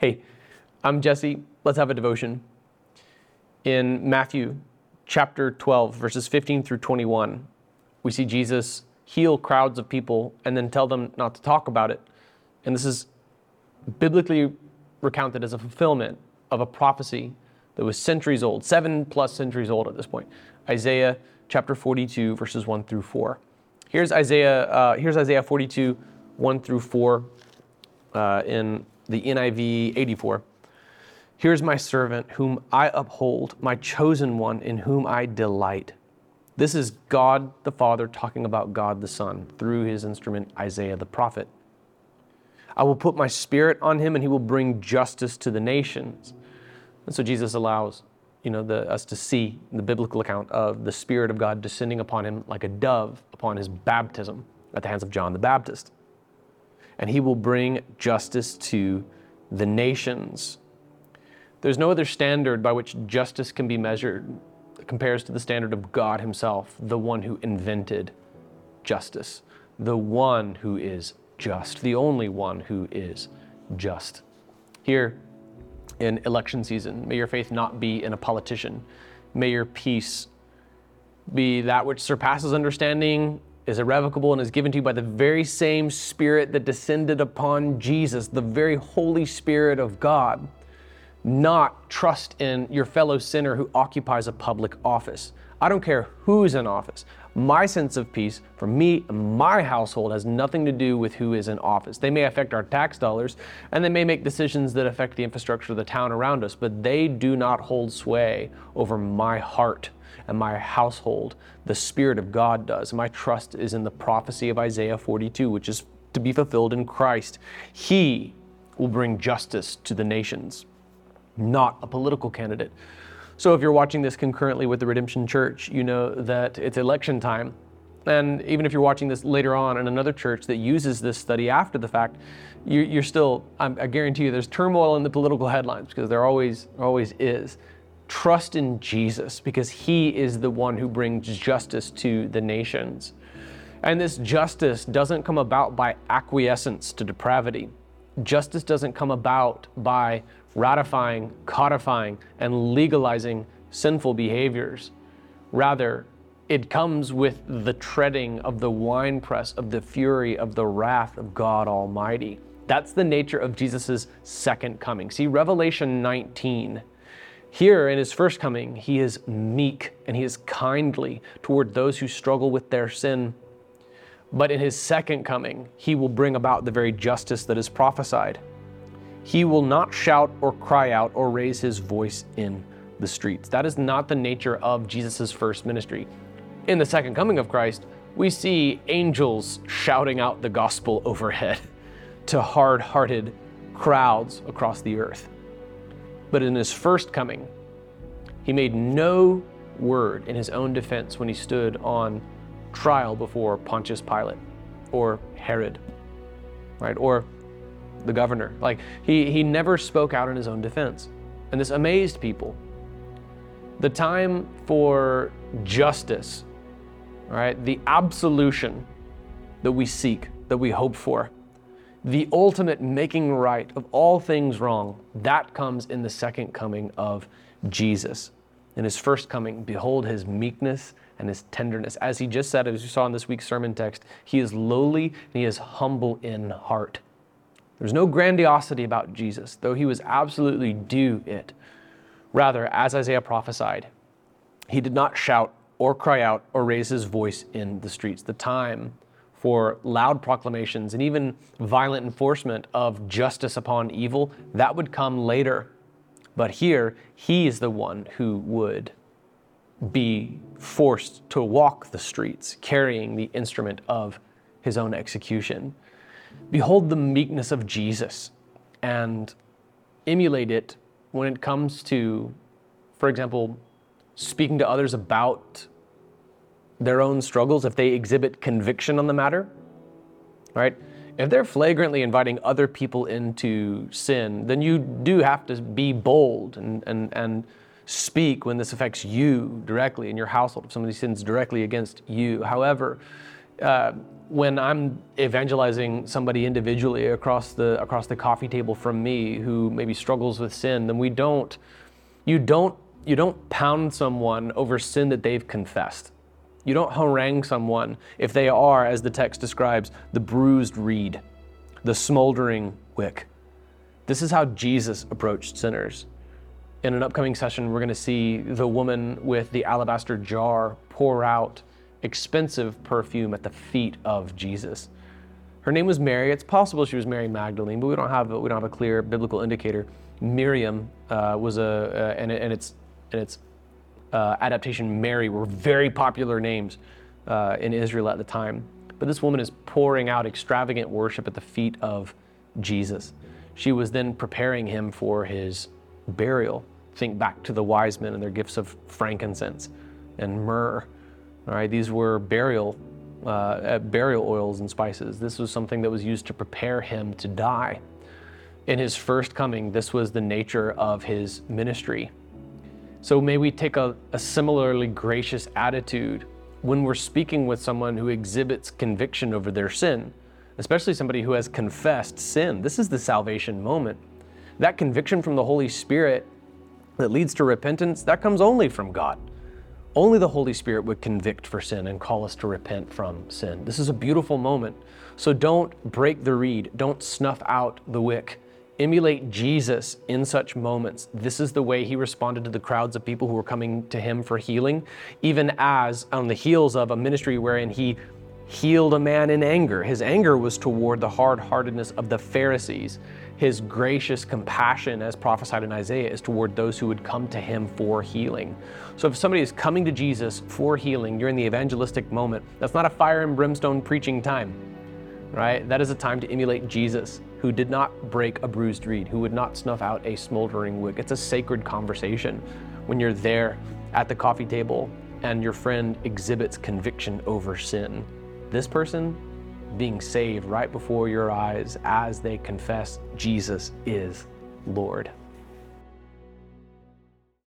Hey, I'm Jesse. Let's have a devotion. In Matthew chapter 12, verses 15 through 21, we see Jesus heal crowds of people and then tell them not to talk about it. And this is biblically recounted as a fulfillment of a prophecy that was centuries old, seven plus centuries old at this point. Isaiah chapter 42, verses 1 through 4. Here's Isaiah, uh, here's Isaiah 42, 1 through 4 uh, in the NIV 84. Here's my servant whom I uphold, my chosen one in whom I delight. This is God the Father talking about God the Son through his instrument Isaiah the prophet. I will put my spirit on him and he will bring justice to the nations. And so Jesus allows you know, the, us to see the biblical account of the Spirit of God descending upon him like a dove upon his baptism at the hands of John the Baptist. And he will bring justice to the nations. There's no other standard by which justice can be measured that compares to the standard of God Himself, the one who invented justice, the one who is just, the only one who is just. Here, in election season. May your faith not be in a politician. May your peace be that which surpasses understanding, is irrevocable, and is given to you by the very same Spirit that descended upon Jesus, the very Holy Spirit of God. Not trust in your fellow sinner who occupies a public office. I don't care who's in office. My sense of peace for me and my household has nothing to do with who is in office. They may affect our tax dollars and they may make decisions that affect the infrastructure of the town around us, but they do not hold sway over my heart and my household. The Spirit of God does. My trust is in the prophecy of Isaiah 42, which is to be fulfilled in Christ. He will bring justice to the nations, not a political candidate. So if you're watching this concurrently with the Redemption Church, you know that it's election time. And even if you're watching this later on in another church that uses this study after the fact, you're still, I guarantee you, there's turmoil in the political headlines because there always, always is. Trust in Jesus because He is the one who brings justice to the nations. And this justice doesn't come about by acquiescence to depravity. Justice doesn't come about by ratifying, codifying, and legalizing sinful behaviors. Rather, it comes with the treading of the winepress of the fury of the wrath of God Almighty. That's the nature of Jesus' second coming. See, Revelation 19. Here in his first coming, he is meek and he is kindly toward those who struggle with their sin. But in his second coming, he will bring about the very justice that is prophesied. He will not shout or cry out or raise his voice in the streets. That is not the nature of Jesus' first ministry. In the second coming of Christ, we see angels shouting out the gospel overhead to hard hearted crowds across the earth. But in his first coming, he made no word in his own defense when he stood on trial before Pontius Pilate or Herod, right? Or the governor. Like he, he never spoke out in his own defense. And this amazed people. The time for justice, right? The absolution that we seek, that we hope for, the ultimate making right of all things wrong, that comes in the second coming of Jesus. In his first coming, behold his meekness and his tenderness. As he just said, as you saw in this week's sermon text, he is lowly and he is humble in heart. There's no grandiosity about Jesus, though he was absolutely due it. Rather, as Isaiah prophesied, he did not shout or cry out or raise his voice in the streets. The time for loud proclamations and even violent enforcement of justice upon evil, that would come later. But here, he is the one who would be forced to walk the streets carrying the instrument of his own execution. Behold the meekness of Jesus and emulate it when it comes to, for example, speaking to others about their own struggles if they exhibit conviction on the matter, right? If they're flagrantly inviting other people into sin, then you do have to be bold and, and, and speak when this affects you directly in your household, if somebody sins directly against you. However, uh, when I'm evangelizing somebody individually across the across the coffee table from me who maybe struggles with sin, then we don't you don't you don't pound someone over sin that they've confessed. You don't harangue someone if they are, as the text describes, the bruised reed, the smoldering wick. This is how Jesus approached sinners. In an upcoming session, we're going to see the woman with the alabaster jar pour out expensive perfume at the feet of Jesus. Her name was Mary. It's possible she was Mary Magdalene, but we don't have we don't have a clear biblical indicator. Miriam uh, was a uh, and, and its and its uh, adaptation Mary were very popular names uh, in Israel at the time. But this woman is pouring out extravagant worship at the feet of Jesus. She was then preparing him for his burial. Think back to the wise men and their gifts of frankincense and myrrh. All right, these were burial uh, burial oils and spices. This was something that was used to prepare him to die. In his first coming, this was the nature of his ministry. So may we take a, a similarly gracious attitude when we're speaking with someone who exhibits conviction over their sin, especially somebody who has confessed sin. This is the salvation moment. That conviction from the Holy Spirit that leads to repentance, that comes only from God. Only the Holy Spirit would convict for sin and call us to repent from sin. This is a beautiful moment. So don't break the reed, don't snuff out the wick. Emulate Jesus in such moments. This is the way he responded to the crowds of people who were coming to him for healing, even as on the heels of a ministry wherein he healed a man in anger. His anger was toward the hard heartedness of the Pharisees his gracious compassion, as prophesied in Isaiah, is toward those who would come to him for healing. So if somebody is coming to Jesus for healing, you're the evangelistic moment. That's not a fire and brimstone preaching time, right? That is a time to emulate Jesus, who did not break a bruised reed, who would not snuff out a smoldering wick. It's a sacred conversation when you're there at the coffee table and your friend exhibits conviction over sin. This person being saved right before your eyes as they confess Jesus is Lord.